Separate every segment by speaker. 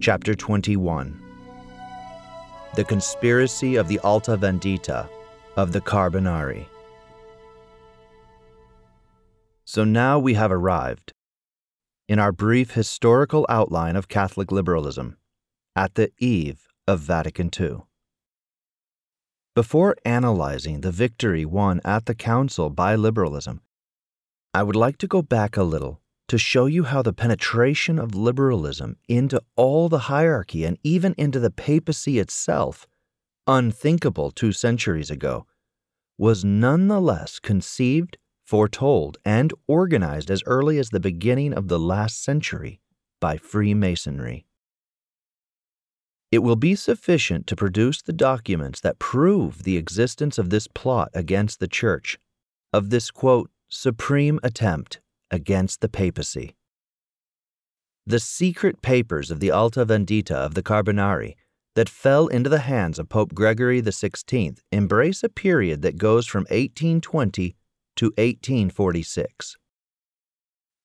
Speaker 1: Chapter 21 The Conspiracy of the Alta Vendita of the Carbonari. So now we have arrived, in our brief historical outline of Catholic liberalism, at the eve of Vatican II. Before analyzing the victory won at the Council by liberalism, I would like to go back a little to show you how the penetration of liberalism into all the hierarchy and even into the papacy itself, unthinkable two centuries ago, was nonetheless conceived, foretold, and organized as early as the beginning of the last century by Freemasonry. It will be sufficient to produce the documents that prove the existence of this plot against the Church, of this, quote, supreme attempt against the papacy. The secret papers of the Alta Vendita of the Carbonari that fell into the hands of Pope Gregory XVI embrace a period that goes from 1820 to 1846.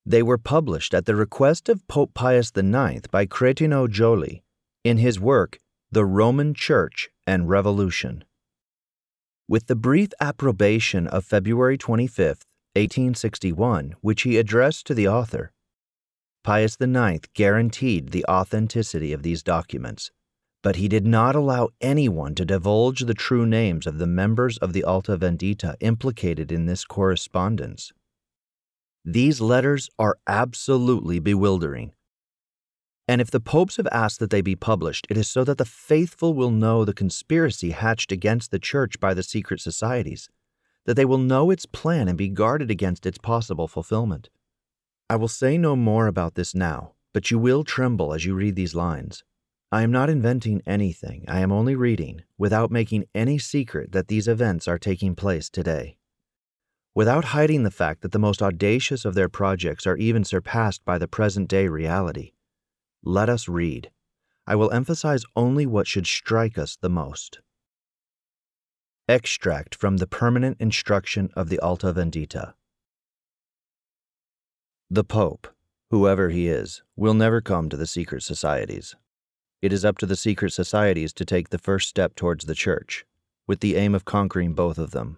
Speaker 1: They were published at the request of Pope Pius IX by Crétineau-Joly in his work The Roman Church and Revolution. With the brief approbation of February 25, 1861, which he addressed to the author, Pius IX guaranteed the authenticity of these documents, but he did not allow anyone to divulge the true names of the members of the Alta Vendita implicated in this correspondence. These letters are absolutely bewildering. And if the popes have asked that they be published, it is so that the faithful will know the conspiracy hatched against the church by the secret societies that they will know its plan and be guarded against its possible fulfillment. I will say no more about this now, but you will tremble as you read these lines. I am not inventing anything, I am only reading, without making any secret that these events are taking place today. Without hiding the fact that the most audacious of their projects are even surpassed by the present day reality. Let us read. I will emphasize only what should strike us the most. Extract from the Permanent Instruction of the Alta Vendita. The Pope, whoever he is, will never come to the secret societies. It is up to the secret societies to take the first step towards the Church, with the aim of conquering both of them.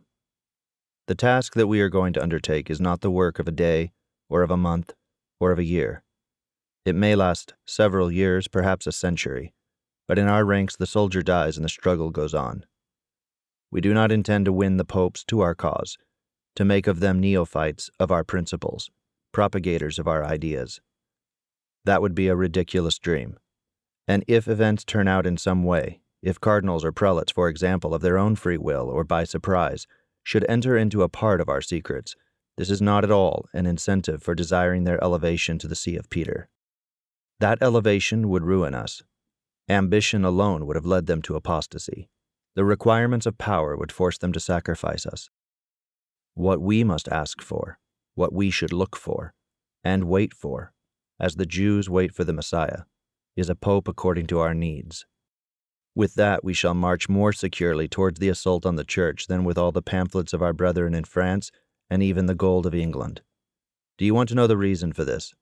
Speaker 1: The task that we are going to undertake is not the work of a day, or of a month, or of a year. It may last several years, perhaps a century, but in our ranks the soldier dies and the struggle goes on. We do not intend to win the popes to our cause, to make of them neophytes of our principles, propagators of our ideas. That would be a ridiculous dream. And if events turn out in some way, if cardinals or prelates, for example, of their own free will or by surprise, should enter into a part of our secrets, this is not at all an incentive for desiring their elevation to the See of Peter. That elevation would ruin us. Ambition alone would have led them to apostasy. The requirements of power would force them to sacrifice us. What we must ask for, what we should look for, and wait for, as the Jews wait for the Messiah, is a pope according to our needs. With that, we shall march more securely towards the assault on the Church than with all the pamphlets of our brethren in France and even the gold of England. Do you want to know the reason for this?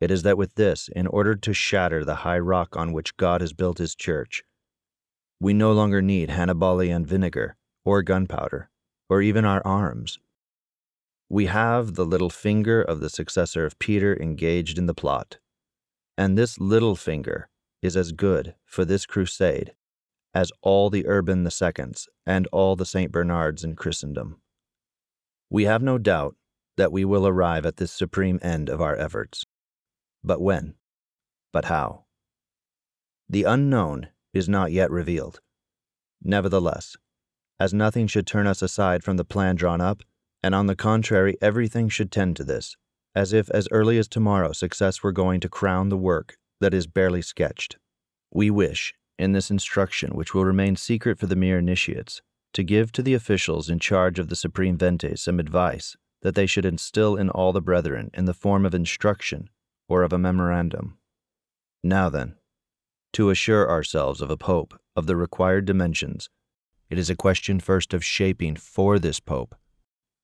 Speaker 1: It is that with this, in order to shatter the high rock on which God has built his church, we no longer need Hannibalian vinegar, or gunpowder, or even our arms. We have the little finger of the successor of Peter engaged in the plot. And this little finger is as good for this crusade as all the Urban IIs and all the St. Bernards in Christendom. We have no doubt that we will arrive at this supreme end of our efforts. But when? But how? The unknown is not yet revealed. Nevertheless, as nothing should turn us aside from the plan drawn up, and on the contrary, everything should tend to this, as if as early as tomorrow success were going to crown the work that is barely sketched. We wish, in this instruction, which will remain secret for the mere initiates, to give to the officials in charge of the Supreme Vente some advice that they should instill in all the brethren in the form of instruction or of a memorandum. Now then, to assure ourselves of a pope of the required dimensions, it is a question first of shaping for this pope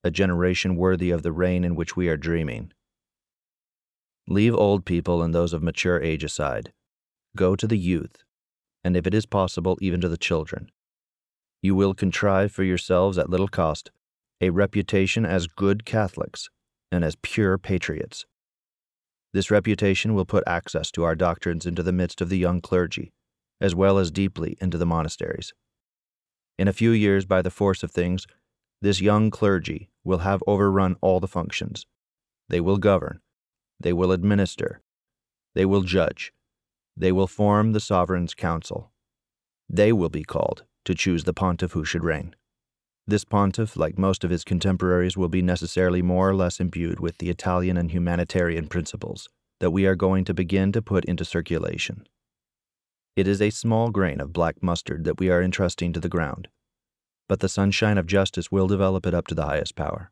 Speaker 1: a generation worthy of the reign in which we are dreaming. Leave old people and those of mature age aside. go to the youth, and if it is possible, even to the children. You will contrive for yourselves at little cost a reputation as good Catholics and as pure patriots. This reputation will put access to our doctrines into the midst of the young clergy, as well as deeply into the monasteries. In a few years, by the force of things, this young clergy will have overrun all the functions. They will govern, they will administer, they will judge, they will form the sovereign's council. They will be called to choose the pontiff who should reign. This pontiff, like most of his contemporaries, will be necessarily more or less imbued with the Italian and humanitarian principles that we are going to begin to put into circulation. It is a small grain of black mustard that we are entrusting to the ground, but the sunshine of justice will develop it up to the highest power.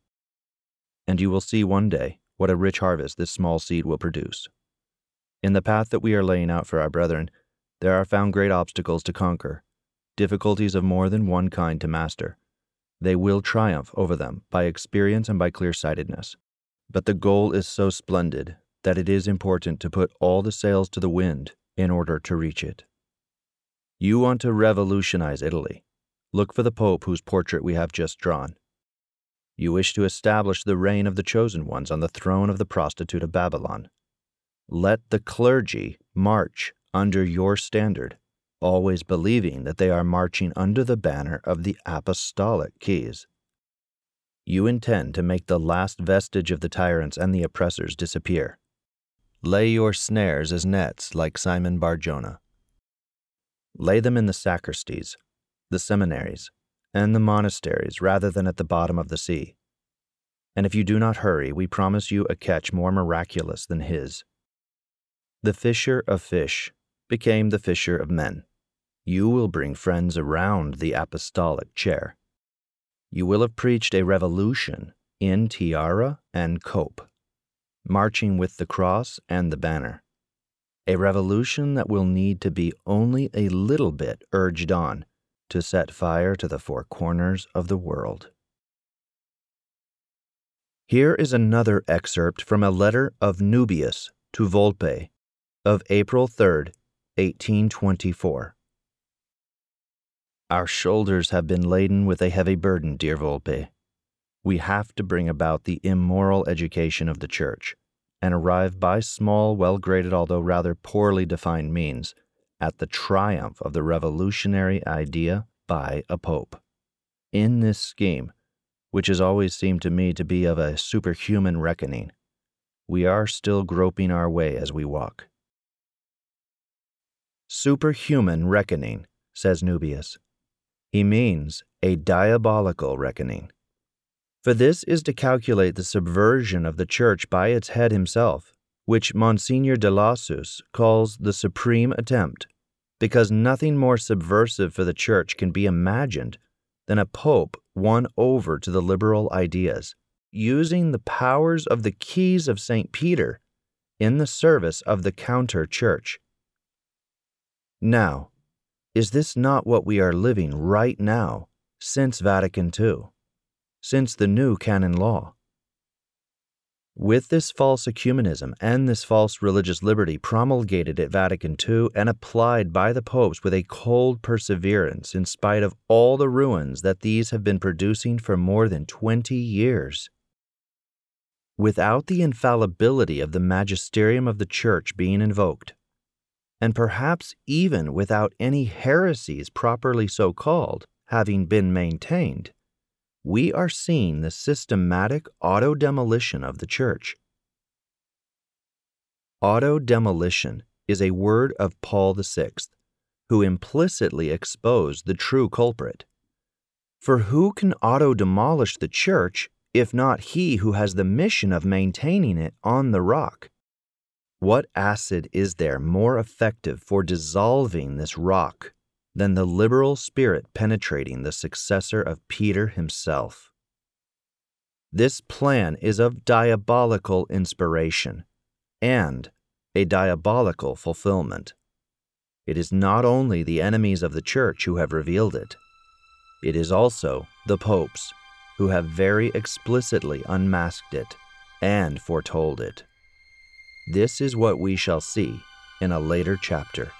Speaker 1: And you will see one day what a rich harvest this small seed will produce. In the path that we are laying out for our brethren, there are found great obstacles to conquer, difficulties of more than one kind to master. They will triumph over them by experience and by clear sightedness. But the goal is so splendid that it is important to put all the sails to the wind in order to reach it. You want to revolutionize Italy. Look for the Pope whose portrait we have just drawn. You wish to establish the reign of the chosen ones on the throne of the prostitute of Babylon. Let the clergy march under your standard, always believing that they are marching under the banner of the apostolic keys. You intend to make the last vestige of the tyrants and the oppressors disappear. Lay your snares as nets like Simon Barjona. Lay them in the sacristies, the seminaries, and the monasteries rather than at the bottom of the sea. And if you do not hurry, we promise you a catch more miraculous than his. The fisher of fish became the fisher of men. You will bring friends around the apostolic chair. You will have preached a revolution in tiara and cope, marching with the cross and the banner. A revolution that will need to be only a little bit urged on to set fire to the four corners of the world. Here is another excerpt from a letter of Nubius to Volpe of April 3, 1824. Our shoulders have been laden with a heavy burden, dear Volpe. We have to bring about the immoral education of the Church and arrive by small, well graded, although rather poorly defined means at the triumph of the revolutionary idea by a pope. In this scheme, which has always seemed to me to be of a superhuman reckoning, we are still groping our way as we walk. Superhuman reckoning, says Nubius. He means a diabolical reckoning. For this is to calculate the subversion of the Church by its head himself, which Monsignor Delassus calls the supreme attempt because nothing more subversive for the Church can be imagined than a pope won over to the liberal ideas, using the powers of the keys of St. Peter in the service of the counter church. Now, is this not what we are living right now since Vatican II, since the new canon law? With this false ecumenism and this false religious liberty promulgated at Vatican II and applied by the popes with a cold perseverance in spite of all the ruins that these have been producing for more than 20 years. Without the infallibility of the magisterium of the Church being invoked, and perhaps even without any heresies properly so called having been maintained, we are seeing the systematic auto demolition of the church. Auto demolition is a word of Paul VI, who implicitly exposed the true culprit. For who can auto demolish the church if not he who has the mission of maintaining it on the rock? What acid is there more effective for dissolving this rock than the liberal spirit penetrating the successor of Peter himself. This plan is of diabolical inspiration and a diabolical fulfillment. It is not only the enemies of the Church who have revealed it, it is also the popes who have very explicitly unmasked it and foretold it. This is what we shall see in a later chapter.